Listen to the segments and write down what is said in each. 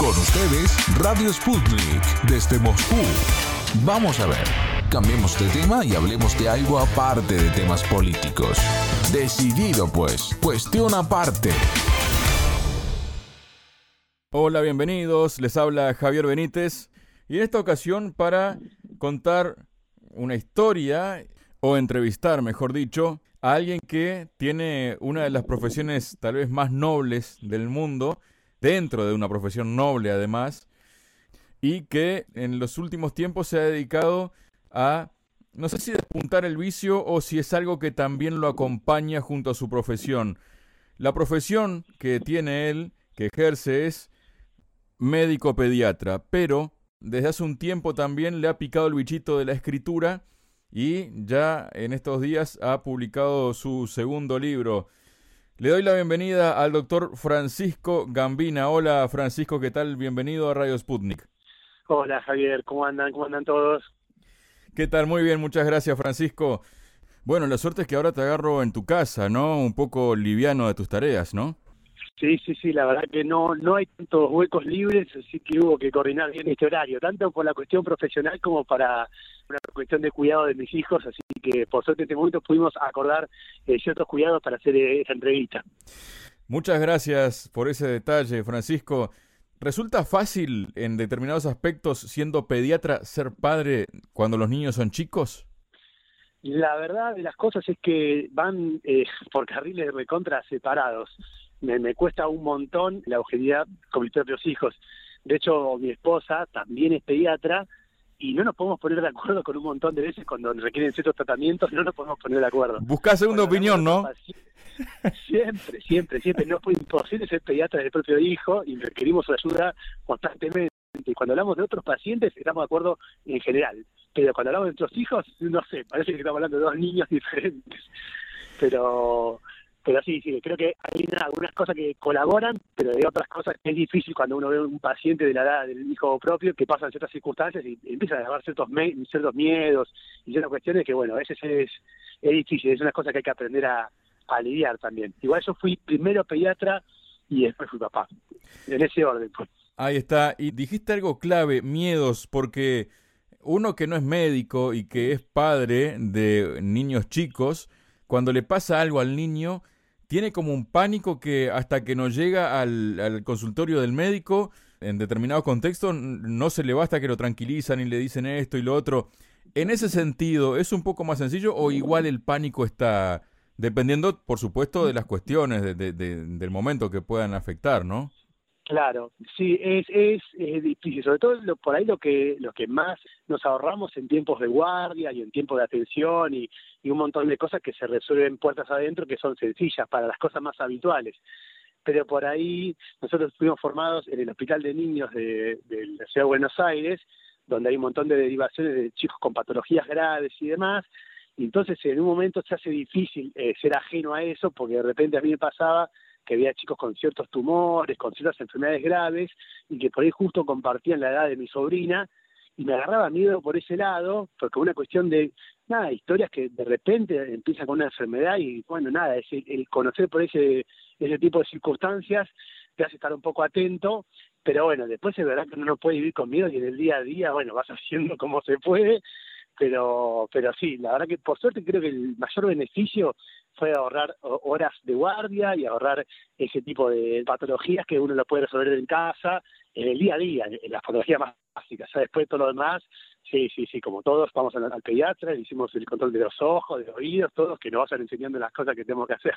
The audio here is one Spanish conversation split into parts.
Con ustedes, Radio Sputnik, desde Moscú. Vamos a ver, cambiemos de tema y hablemos de algo aparte de temas políticos. Decidido pues, cuestión aparte. Hola, bienvenidos, les habla Javier Benítez y en esta ocasión para contar una historia o entrevistar, mejor dicho, a alguien que tiene una de las profesiones tal vez más nobles del mundo, dentro de una profesión noble además, y que en los últimos tiempos se ha dedicado a, no sé si despuntar el vicio o si es algo que también lo acompaña junto a su profesión. La profesión que tiene él, que ejerce, es médico pediatra, pero desde hace un tiempo también le ha picado el bichito de la escritura y ya en estos días ha publicado su segundo libro. Le doy la bienvenida al doctor Francisco Gambina. Hola Francisco, ¿qué tal? Bienvenido a Radio Sputnik. Hola Javier, ¿cómo andan? ¿Cómo andan todos? ¿Qué tal? Muy bien, muchas gracias Francisco. Bueno, la suerte es que ahora te agarro en tu casa, ¿no? Un poco liviano de tus tareas, ¿no? Sí, sí, sí, la verdad que no no hay tantos huecos libres, así que hubo que coordinar bien este horario, tanto por la cuestión profesional como para una cuestión de cuidado de mis hijos, así que por suerte en este momento pudimos acordar eh, ciertos cuidados para hacer eh, esta entrevista. Muchas gracias por ese detalle, Francisco. ¿Resulta fácil en determinados aspectos, siendo pediatra, ser padre cuando los niños son chicos? La verdad de las cosas es que van eh, por carriles de recontra separados me, me cuesta un montón la objetividad con mis propios hijos. De hecho, mi esposa también es pediatra y no nos podemos poner de acuerdo con un montón de veces cuando requieren ciertos tratamientos, no nos podemos poner de acuerdo. Buscás segunda opinión, ¿no? Siempre, siempre, siempre. No fue imposible ser pediatra del propio hijo y requerimos su ayuda constantemente. Y cuando hablamos de otros pacientes, estamos de acuerdo en general. Pero cuando hablamos de nuestros hijos, no sé, parece que estamos hablando de dos niños diferentes. Pero pero sí, sí, creo que hay algunas cosas que colaboran, pero hay otras cosas que es difícil cuando uno ve un paciente de la edad del hijo propio que pasan ciertas circunstancias y empieza a haber ciertos, ciertos miedos y ciertas cuestiones que, bueno, a veces es, es difícil, es una cosa que hay que aprender a, a lidiar también. Igual yo fui primero pediatra y después fui papá, en ese orden. Pues. Ahí está, y dijiste algo clave, miedos, porque uno que no es médico y que es padre de niños chicos, cuando le pasa algo al niño, tiene como un pánico que hasta que no llega al, consultorio del médico, en determinado contexto, no se le basta que lo tranquilizan y le dicen esto y lo otro. En ese sentido, ¿es un poco más sencillo o igual el pánico está, dependiendo, por supuesto, de las cuestiones de, del momento que puedan afectar, ¿no? Claro, sí, es, es, difícil, sobre todo por ahí lo que, lo que más nos ahorramos en tiempos de guardia y en tiempos de atención y, un montón de cosas que se resuelven puertas adentro que son sencillas para las cosas más habituales. Pero por ahí nosotros fuimos formados en el Hospital de Niños de, la Ciudad de Buenos Aires, donde hay un montón de derivaciones de chicos con patologías graves y demás, y entonces en un momento se hace difícil eh, ser ajeno a eso, porque de repente a mí me pasaba que había chicos con ciertos tumores, con ciertas enfermedades graves, y que por ahí justo compartían la edad de mi sobrina, y me agarraba miedo por ese lado, porque una cuestión de, nada, historias que de repente empiezan con una enfermedad y bueno, nada, es el, conocer por ese, ese tipo de circunstancias te hace estar un poco atento, pero bueno, después es verdad que uno no puede vivir con miedo y en el día a día, bueno, vas haciendo como se puede, pero, pero sí, la verdad que por suerte creo que el mayor beneficio fue ahorrar horas de guardia y ahorrar ese tipo de patologías que uno lo puede resolver en casa, en el día a día, en las patologías más básicas. después todo lo demás, sí, sí, sí, como todos, vamos al, al pediatra, hicimos el control de los ojos, de los oídos, todos que nos vayan enseñando las cosas que tenemos que hacer.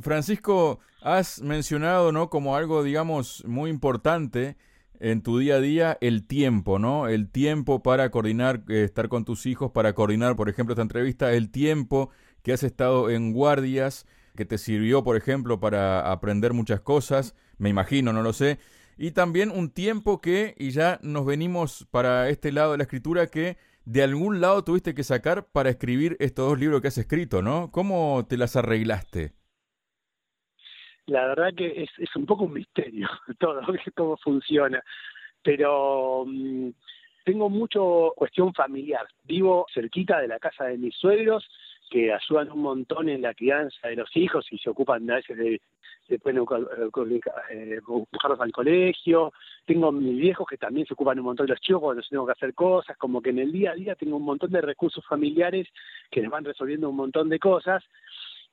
Francisco, has mencionado, ¿no? Como algo, digamos, muy importante en tu día a día el tiempo, ¿no? El tiempo para coordinar, eh, estar con tus hijos, para coordinar, por ejemplo, esta entrevista, el tiempo que has estado en guardias, que te sirvió, por ejemplo, para aprender muchas cosas, me imagino, no lo sé, y también un tiempo que, y ya nos venimos para este lado de la escritura, que de algún lado tuviste que sacar para escribir estos dos libros que has escrito, ¿no? ¿Cómo te las arreglaste? la verdad que es, un poco un misterio todo cómo funciona pero mm, tengo mucho cuestión familiar vivo cerquita de la casa de mis suegros que ayudan un montón en la crianza de los hijos y se ocupan a veces de, se pueden eh, buscarlos al colegio. Tengo mis viejos que también se ocupan un montón de los chicos cuando tengo que hacer cosas, como que en el día a día tengo un montón de recursos familiares que les van resolviendo un montón de cosas.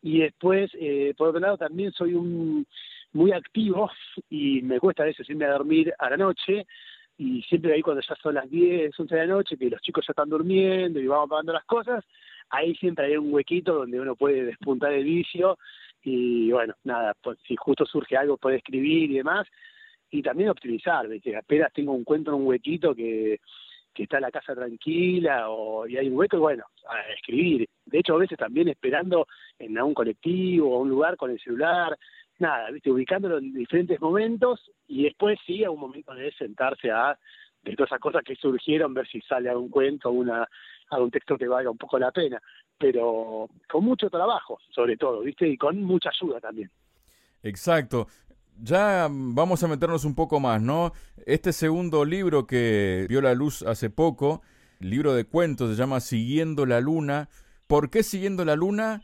Y después, eh, por otro lado, también soy un muy activo y me cuesta a veces irme a dormir a la noche y siempre ahí cuando ya son las 10, 11 de la noche, que los chicos ya están durmiendo y vamos pagando las cosas, ahí siempre hay un huequito donde uno puede despuntar el vicio y bueno, nada, pues si justo surge algo puede escribir y demás, y también optimizar, que apenas tengo un cuento en un huequito que, que está la casa tranquila o y hay un hueco y bueno, a escribir. De hecho, a veces también esperando en un colectivo o un lugar con el celular, nada, viste, ubicándolo en diferentes momentos y después sí a un momento de sentarse a de todas esas cosas que surgieron, ver si sale algún cuento, una, algún texto que valga un poco la pena pero con mucho trabajo, sobre todo, ¿viste? Y con mucha ayuda también. Exacto. Ya vamos a meternos un poco más, ¿no? Este segundo libro que vio la luz hace poco, libro de cuentos, se llama Siguiendo la Luna. ¿Por qué Siguiendo la Luna?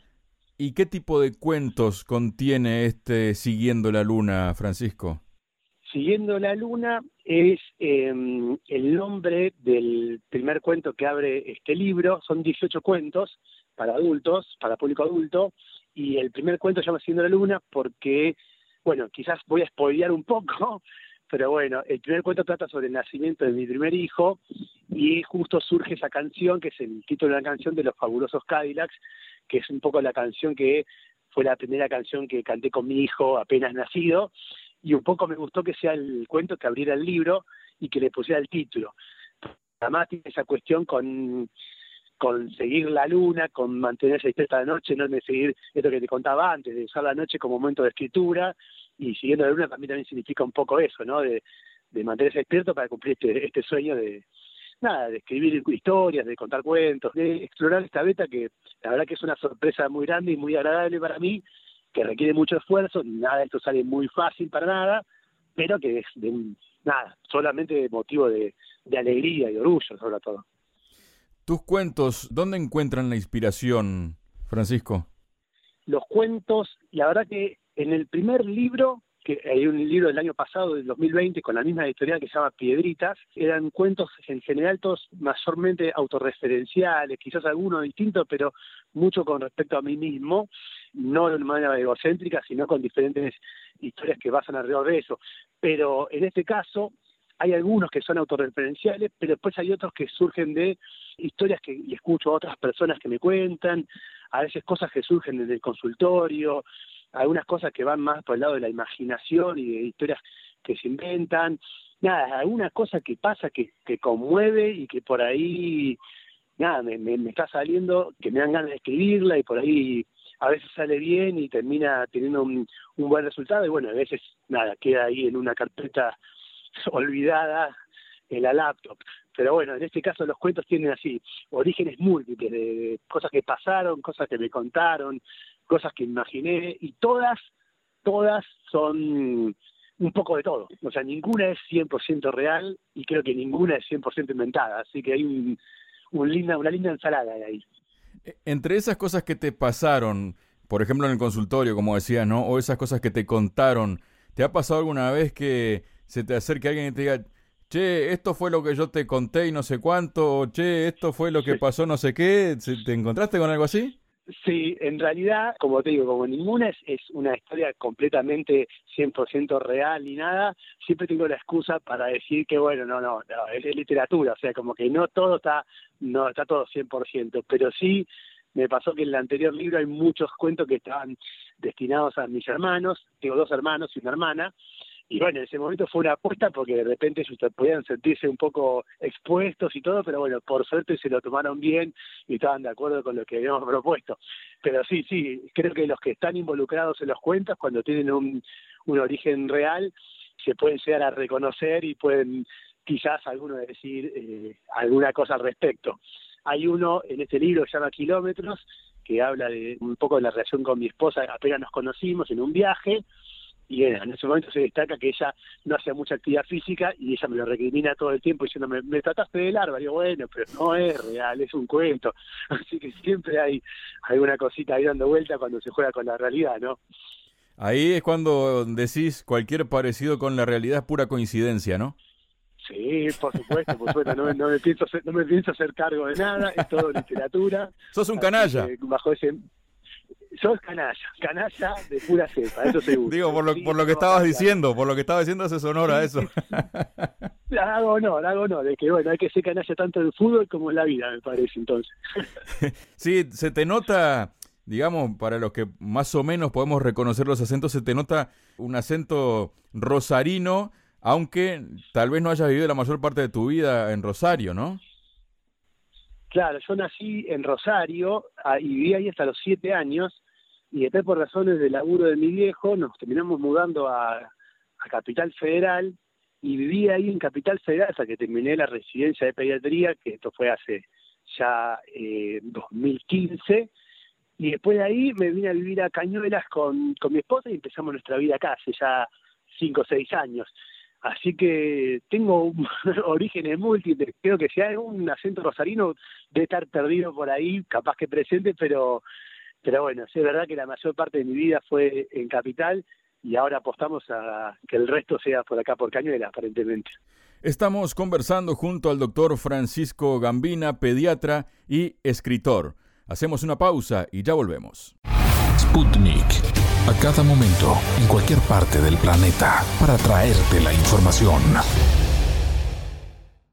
¿Y qué tipo de cuentos contiene este Siguiendo la Luna, Francisco? Siguiendo la Luna es eh, el nombre del primer cuento que abre este libro. Son 18 cuentos para adultos, para público adulto, y el primer cuento se llama Siguiendo la Luna porque, bueno, quizás voy a spoilear un poco, pero bueno, el primer cuento trata sobre el nacimiento de mi primer hijo y justo surge esa canción, que es el título de la canción de los fabulosos Cadillacs, que es un poco la canción que fue la primera canción que canté con mi hijo apenas nacido, y un poco me gustó que sea el cuento que abriera el libro y que le pusiera el título. Además tiene esa cuestión con con seguir la luna, con mantenerse despierta la noche, no de seguir esto que te contaba antes, de usar la noche como momento de escritura, y siguiendo la luna también, también significa un poco eso, ¿no? De, de mantenerse despierto para cumplir este, este sueño de, nada, de escribir historias, de contar cuentos, de explorar esta beta que la verdad que es una sorpresa muy grande y muy agradable para mí, que requiere mucho esfuerzo, nada de esto sale muy fácil para nada, pero que es de nada, solamente motivo de, de alegría y orgullo sobre todo. Tus cuentos, ¿dónde encuentran la inspiración, Francisco? Los cuentos, la verdad que en el primer libro, que hay un libro del año pasado, del 2020, con la misma editorial que se llama Piedritas, eran cuentos en general todos mayormente autorreferenciales, quizás algunos distintos, pero mucho con respecto a mí mismo, no de una manera egocéntrica, sino con diferentes historias que basan alrededor de eso. Pero en este caso, hay algunos que son autorreferenciales, pero después hay otros que surgen de historias que escucho a otras personas que me cuentan, a veces cosas que surgen desde el consultorio, algunas cosas que van más por el lado de la imaginación y de historias que se inventan, nada, alguna cosa que pasa que, que conmueve y que por ahí, nada, me, me, está saliendo, que me dan ganas de escribirla y por ahí a veces sale bien y termina teniendo un, un buen resultado y bueno, a veces, nada, queda ahí en una carpeta olvidada en la laptop. Pero bueno, en este caso los cuentos tienen así orígenes múltiples de cosas que pasaron, cosas que me contaron, cosas que imaginé y todas, todas son un poco de todo. O sea, ninguna es 100% real y creo que ninguna es 100% inventada. Así que hay un, linda, una linda ensalada ahí. E, entre esas cosas que te pasaron, por ejemplo en el consultorio, como decías, ¿no? O esas cosas que te contaron, ¿te ha pasado alguna vez que se te acerque alguien y te diga, che, esto fue lo que yo te conté y no sé cuánto, o che, esto fue lo que pasó no sé qué, ¿te encontraste con algo así? Sí, en realidad, como te digo, como ninguna es, es una historia completamente 100% real ni nada, siempre tengo la excusa para decir que, bueno, no, no, es, literatura, o sea, como que no todo está, no está todo 100%, pero sí me pasó que en el anterior libro hay muchos cuentos que estaban destinados a mis hermanos, tengo dos hermanos y una hermana, y bueno, en ese momento fue una apuesta porque de repente podían sentirse un poco expuestos y todo, pero bueno, por suerte se lo tomaron bien y estaban de acuerdo con lo que habíamos propuesto. Pero sí, sí, creo que los que están involucrados en los cuentos, cuando tienen un, un origen real, se pueden llegar a reconocer y pueden quizás algunos decir eh, alguna cosa al respecto. Hay uno en este libro que se llama Kilómetros, que habla de un poco de la relación con mi esposa, apenas nos conocimos en un viaje, y en ese momento se destaca que ella no hacía mucha actividad física y ella me lo recrimina todo el tiempo diciendo, me, me trataste de larva, digo, bueno, pero no es real, es un cuento. Así que siempre hay alguna cosita ahí dando vuelta cuando se juega con la realidad, ¿no? Ahí es cuando decís cualquier parecido con la realidad es pura coincidencia, ¿no? Sí, por supuesto, por supuesto, no, no, me pienso hacer, no me pienso hacer cargo de nada, es todo literatura. Sos un canalla. bajo ese, sos canalla, canalla de pura cepa, eso seguro. Digo, por lo, por lo que estabas diciendo, por lo que estabas diciendo hace sonora eso. hago no, hago no, de que bueno, hay que ser canalla tanto en el fútbol como en la vida, me parece entonces. sí, se te nota, digamos, para los que más o menos podemos reconocer los acentos, se te nota un acento rosarino, aunque tal vez no hayas vivido la mayor parte de tu vida en Rosario, ¿no? Claro, yo nací en Rosario ah, y viví ahí hasta los siete años y después por razones de laburo de mi viejo nos terminamos mudando a, Capital Federal y viví ahí en Capital Federal hasta que terminé la residencia de pediatría, que esto fue hace ya eh, 2015, y después de ahí me vine a vivir a Cañuelas con, con mi esposa y empezamos nuestra vida acá hace ya cinco o seis años. Así que tengo orígenes múltiples. Creo que si hay un acento rosarino debe estar perdido por ahí, capaz que presente, pero, pero bueno, es verdad que la mayor parte de mi vida fue en Capital y ahora apostamos a que el resto sea por acá, por Cañuela, aparentemente. Estamos conversando junto al doctor Francisco Gambina, pediatra y escritor. Hacemos una pausa y ya volvemos. Sputnik a cada momento, en cualquier parte del planeta, para traerte la información.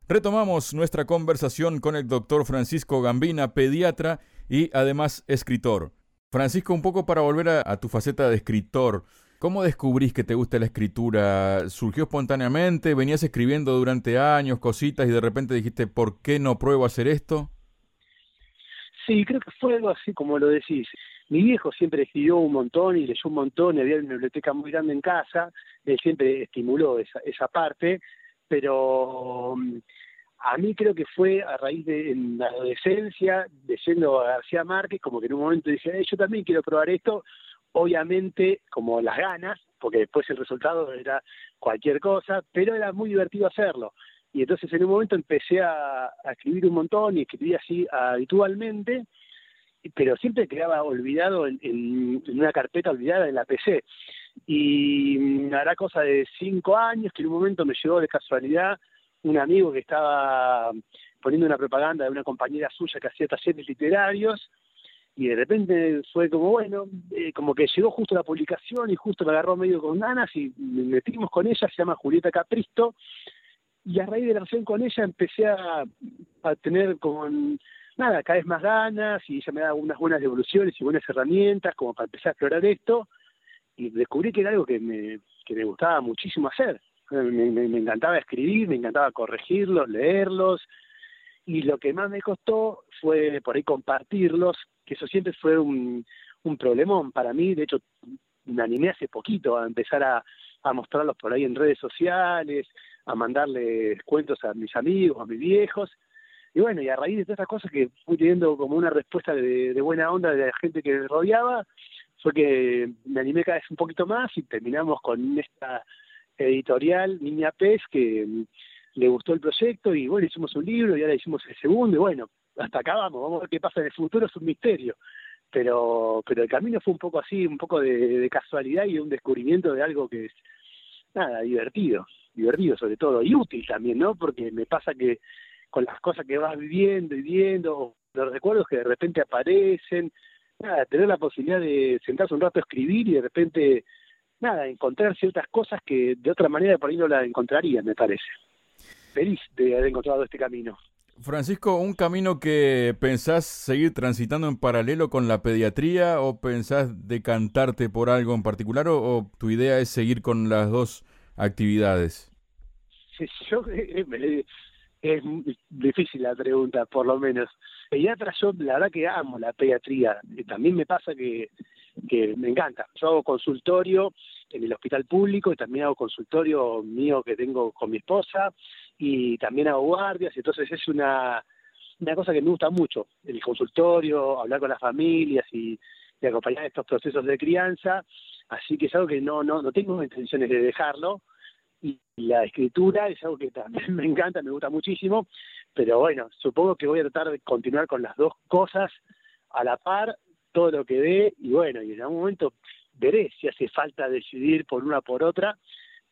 Retomamos nuestra conversación con el doctor Francisco Gambina, pediatra y además escritor. Francisco, un poco para volver a, tu faceta de escritor. ¿Cómo descubrís que te gusta la escritura? ¿Surgió espontáneamente? ¿Venías escribiendo durante años cositas y de repente dijiste, ¿por qué no pruebo a hacer esto? Sí, creo que fue algo así como lo decís. Mi viejo siempre escribió un montón y leyó un montón, y había una biblioteca muy grande en casa, él siempre estimuló esa, esa parte, pero mm, a mí creo que fue a raíz de la adolescencia, leyendo a García Márquez, como que en un momento dije, yo también quiero probar esto, obviamente como las ganas, porque después el resultado era cualquier cosa, pero era muy divertido hacerlo. Y entonces en un momento empecé a, a escribir un montón y escribí así habitualmente, pero siempre quedaba olvidado en, una carpeta olvidada en la PC. Y hará cosa de cinco años que en un momento me llegó de casualidad un amigo que estaba poniendo una propaganda de una compañera suya que hacía talleres literarios y de repente fue como bueno, eh, como que llegó justo la publicación y justo me agarró medio con ganas y me metimos con ella, se llama Julieta Capristo, y a raíz de la relación con ella empecé a, a tener como nada, cada vez más ganas y ella me da unas buenas devoluciones y buenas herramientas como para empezar a explorar esto. Y descubrí que era algo que me, que me gustaba muchísimo hacer. Me, me, encantaba escribir, me encantaba corregirlos, leerlos. Y lo que más me costó fue por ahí compartirlos, que eso siempre fue un, un problemón para mí, de hecho me animé hace poquito a empezar a, a mostrarlos por ahí en redes sociales, a mandarles cuentos a mis amigos, a mis viejos, y bueno, y a raíz de todas estas cosas que fui teniendo como una respuesta de, buena onda de la gente que me rodeaba, fue que me animé cada vez un poquito más y terminamos con esta editorial Niña Pez que mm, le gustó el proyecto y bueno, hicimos un libro y ahora hicimos el segundo y bueno, hasta acá vamos, vamos a ver qué pasa en el futuro, es un misterio. Pero, pero el camino fue un poco así, un poco de, de casualidad y un descubrimiento de algo que es, nada, divertido, divertido sobre todo y útil también, ¿no? Porque me pasa que con las cosas que vas viviendo y viendo, los recuerdos que de repente aparecen, nada, tener la posibilidad de sentarse un rato a escribir y de repente, nada, encontrar ciertas cosas que de otra manera por ahí no las encontraría, me parece. Feliz de haber encontrado este camino. Francisco, ¿un camino que pensás seguir transitando en paralelo con la pediatría o pensás decantarte por algo en particular o, tu idea es seguir con las dos actividades? Sí, yo eh, eh, es difícil la pregunta, por lo menos. Pediatra, yo la verdad que amo la pediatría. También me pasa que, que me encanta. Yo hago consultorio en el hospital público y también hago consultorio mío que tengo con mi esposa y también hago guardias. Entonces es una, una cosa que me gusta mucho, el consultorio, hablar con las familias y, y acompañar estos procesos de crianza. Así que es algo que no, no, no tengo intenciones de dejarlo. Y la escritura es algo que también me encanta, me gusta muchísimo. Pero bueno, supongo que voy a tratar de continuar con las dos cosas a la par, todo lo que dé. Y bueno, y en algún momento veré si hace falta decidir por una por otra.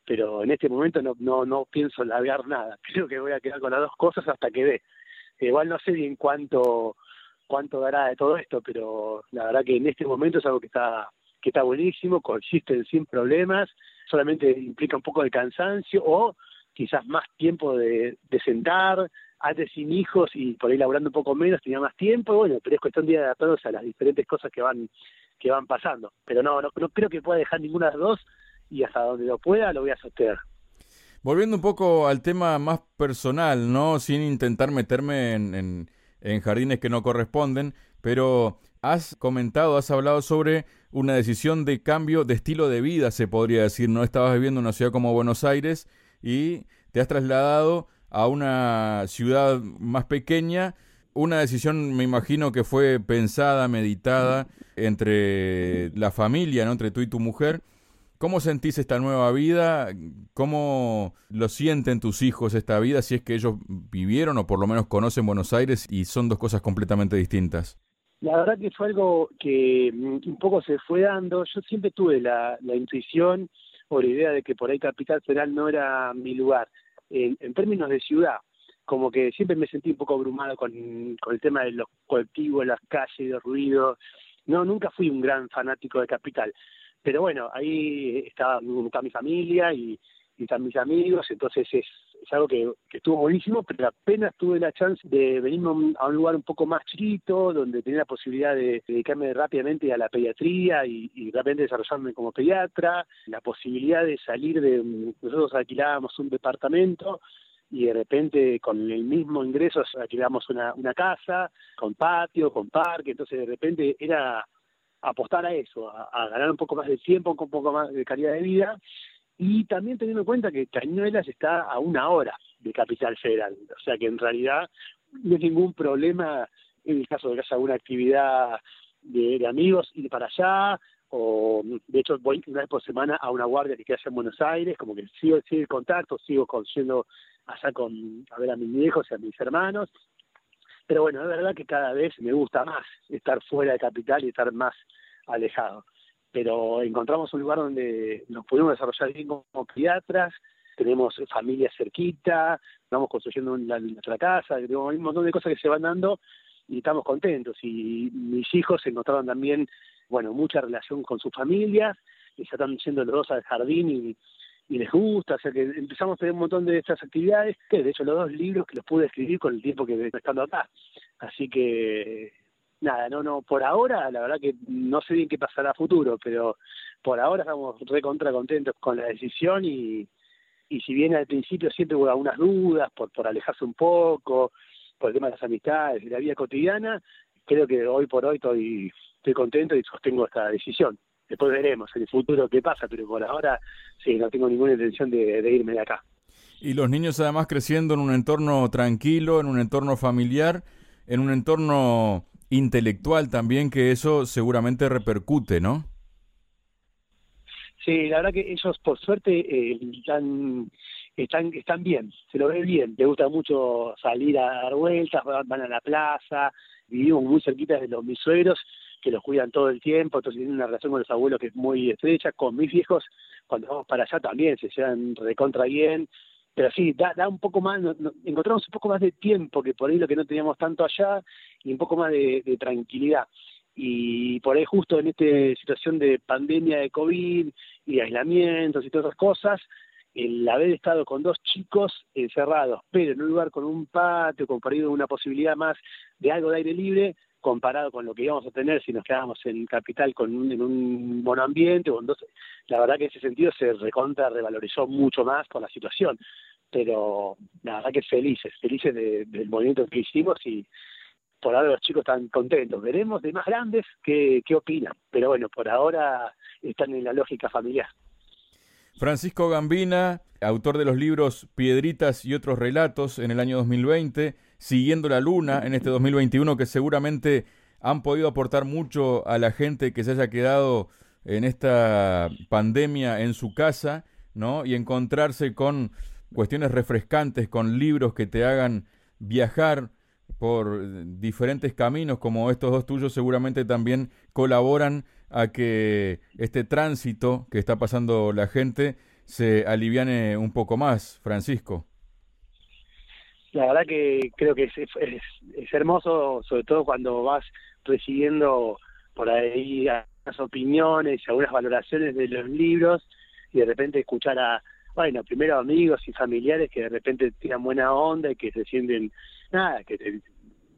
Pero en este momento no, no, no pienso largar nada. Creo que voy a quedar con las dos cosas hasta que dé. Igual no sé bien cuánto cuánto dará de todo esto, pero la verdad que en este momento es algo que está que está buenísimo, coexisten sin problemas, solamente implica un poco de cansancio o quizás más tiempo de, de sentar, antes sin hijos y por ahí laburando un poco menos tenía más tiempo, bueno, pero es cuestión de adaptarse a las diferentes cosas que van que van pasando. Pero no, no, no creo que pueda dejar ninguna de las dos y hasta donde lo pueda lo voy a sostener. Volviendo un poco al tema más personal, ¿no? Sin intentar meterme en, en jardines que no corresponden, pero has comentado, has hablado sobre una decisión de cambio de estilo de vida, se podría decir. No estabas viviendo en una ciudad como Buenos Aires y te has trasladado a una ciudad más pequeña. Una decisión, me imagino, que fue pensada, meditada entre la familia, ¿no? entre tú y tu mujer. ¿Cómo sentís esta nueva vida? ¿Cómo lo sienten tus hijos esta vida? Si es que ellos vivieron o por lo menos conocen Buenos Aires y son dos cosas completamente distintas. La verdad que fue algo que mm, un poco se fue dando. Yo siempre tuve la, intuición o la idea de que por ahí Capital Federal no era mi lugar. En, términos de ciudad, como que siempre me sentí un poco abrumado con, con el tema de los colectivos, las calles, de ruido. No, nunca fui un gran fanático de Capital pero bueno, ahí estaba, mi familia y, están mis amigos, entonces es, algo que, estuvo buenísimo, pero apenas tuve la chance de venirme a un lugar un poco más chiquito, donde tenía la posibilidad de dedicarme rápidamente a la pediatría y, y rápidamente desarrollarme como pediatra, la posibilidad de salir de, nosotros alquilábamos un departamento, y de repente con el mismo ingreso alquilamos una, casa, con patio, con parque, entonces de repente era apostar a eso, a, ganar un poco más de tiempo, un poco más de calidad de vida, y también teniendo en cuenta que Cañuelas está a una hora de Capital Federal, o sea que en realidad no hay ningún problema en el caso de que haya alguna actividad de, amigos ir para allá, o de hecho voy una vez por semana a una guardia que queda allá en Buenos Aires, como que sigo, sigo en contacto, sigo yendo allá con, a ver a mis viejos y a mis hermanos, pero bueno, es verdad que cada vez me gusta más estar fuera de capital y estar más alejado. Pero encontramos un lugar donde nos pudimos desarrollar bien como pediatras, tenemos familia cerquita, estamos construyendo nuestra casa, tenemos un montón de cosas que se van dando y estamos contentos. Y mis hijos encontraron también, bueno, mucha relación con sus familias, y ya están yendo los dos al jardín y y les gusta, o sea que empezamos a tener un montón de estas actividades, que de hecho los dos libros que los pude escribir con el tiempo que estando acá. Así que nada, no, no, por ahora la verdad que no sé bien qué pasará a futuro, pero por ahora estamos recontra contentos con la decisión y, y si bien al principio siempre hubo algunas dudas por, por alejarse un poco, por el tema de las amistades, de la vida cotidiana, creo que hoy por hoy estoy, estoy contento y sostengo esta decisión. Después veremos en el futuro qué pasa, pero por ahora sí, no tengo ninguna intención de, irme de acá. Y los niños además creciendo en un entorno tranquilo, en un entorno familiar, en un entorno intelectual también, que eso seguramente repercute, ¿no? Sí, la verdad que ellos por suerte eh, están, están, están bien, se lo ve bien, les gusta mucho salir a dar vueltas, van a la plaza, vivimos muy cerquita de los mis suegros que los cuidan todo el tiempo, entonces tienen una relación con los abuelos que es muy estrecha, con mis viejos, cuando vamos para allá también se llevan recontra bien, pero sí, da, da un poco más, encontramos un poco más de tiempo que por ahí lo que no teníamos tanto allá y un poco más de, tranquilidad. Y por ahí justo en esta situación de pandemia de COVID y aislamientos y todas esas cosas, el haber estado con dos chicos encerrados, pero en un lugar con un patio, con por una posibilidad más de algo de aire libre, comparado con lo que íbamos a tener si nos quedábamos en capital con un, en un monoambiente o la verdad que en ese sentido se recontra revalorizó mucho más por la situación. Pero la verdad que felices felices del movimiento que hicimos y por ahora los chicos están contentos. Veremos de más grandes qué, qué opinan. Pero bueno por ahora están en la lógica familiar. Francisco Gambina, autor de los libros Piedritas y otros relatos en el año 2020, Siguiendo la Luna en este 2021, que seguramente han podido aportar mucho a la gente que se haya quedado en esta pandemia en su casa, ¿no? Y encontrarse con cuestiones refrescantes, con libros que te hagan viajar por diferentes caminos como estos dos tuyos seguramente también colaboran a que este tránsito que está pasando la gente se aliviane un poco más, Francisco. La verdad que creo que es, es, hermoso, sobre todo cuando vas recibiendo por ahí las opiniones y algunas valoraciones de los libros y de repente escuchar a, bueno, primero amigos y familiares que de repente tiran buena onda y que se sienten, nada, que te,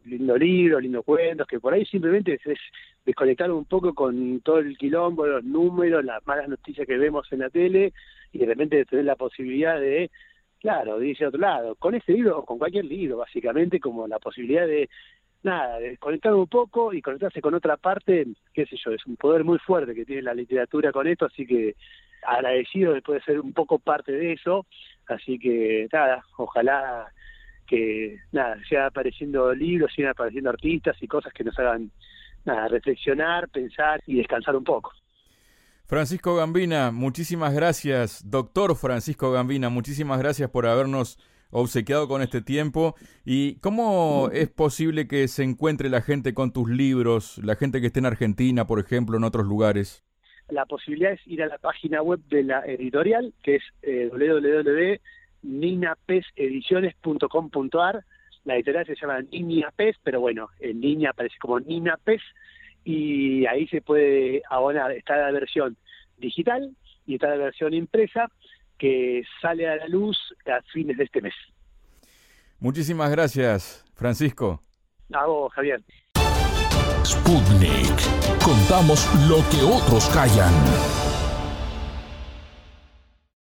lindo libro, lindo cuentos, que por ahí simplemente es, desconectar un poco con todo el quilombo, los números, las malas noticias que vemos en la tele y de repente tener la posibilidad de, claro, a otro lado, con este libro o con cualquier libro, básicamente como la posibilidad de, nada, de desconectar un poco y conectarse con otra parte, qué sé yo, es un poder muy fuerte que tiene la literatura con esto, así que agradecido de poder ser un poco parte de eso, así que nada, ojalá que nada, sigan apareciendo libros, sigan apareciendo artistas y cosas que nos hagan nada, reflexionar, pensar y descansar un poco. Francisco Gambina, muchísimas gracias, doctor Francisco Gambina, muchísimas gracias por habernos obsequiado con este tiempo. ¿Y cómo es posible que se encuentre la gente con tus libros, la gente que esté en Argentina, por ejemplo, en otros lugares? La posibilidad es ir a la página web de la editorial, que es eh, www.ninapesediciones.com.ar. La editorial se llama Niña Pes, pero bueno, en línea aparece como Nina Pes y ahí se puede abonar, está la versión digital y está la versión impresa que sale a la luz a fines de este mes. Muchísimas gracias, Francisco. A vos, Javier. Sputnik. Contamos lo que otros callan.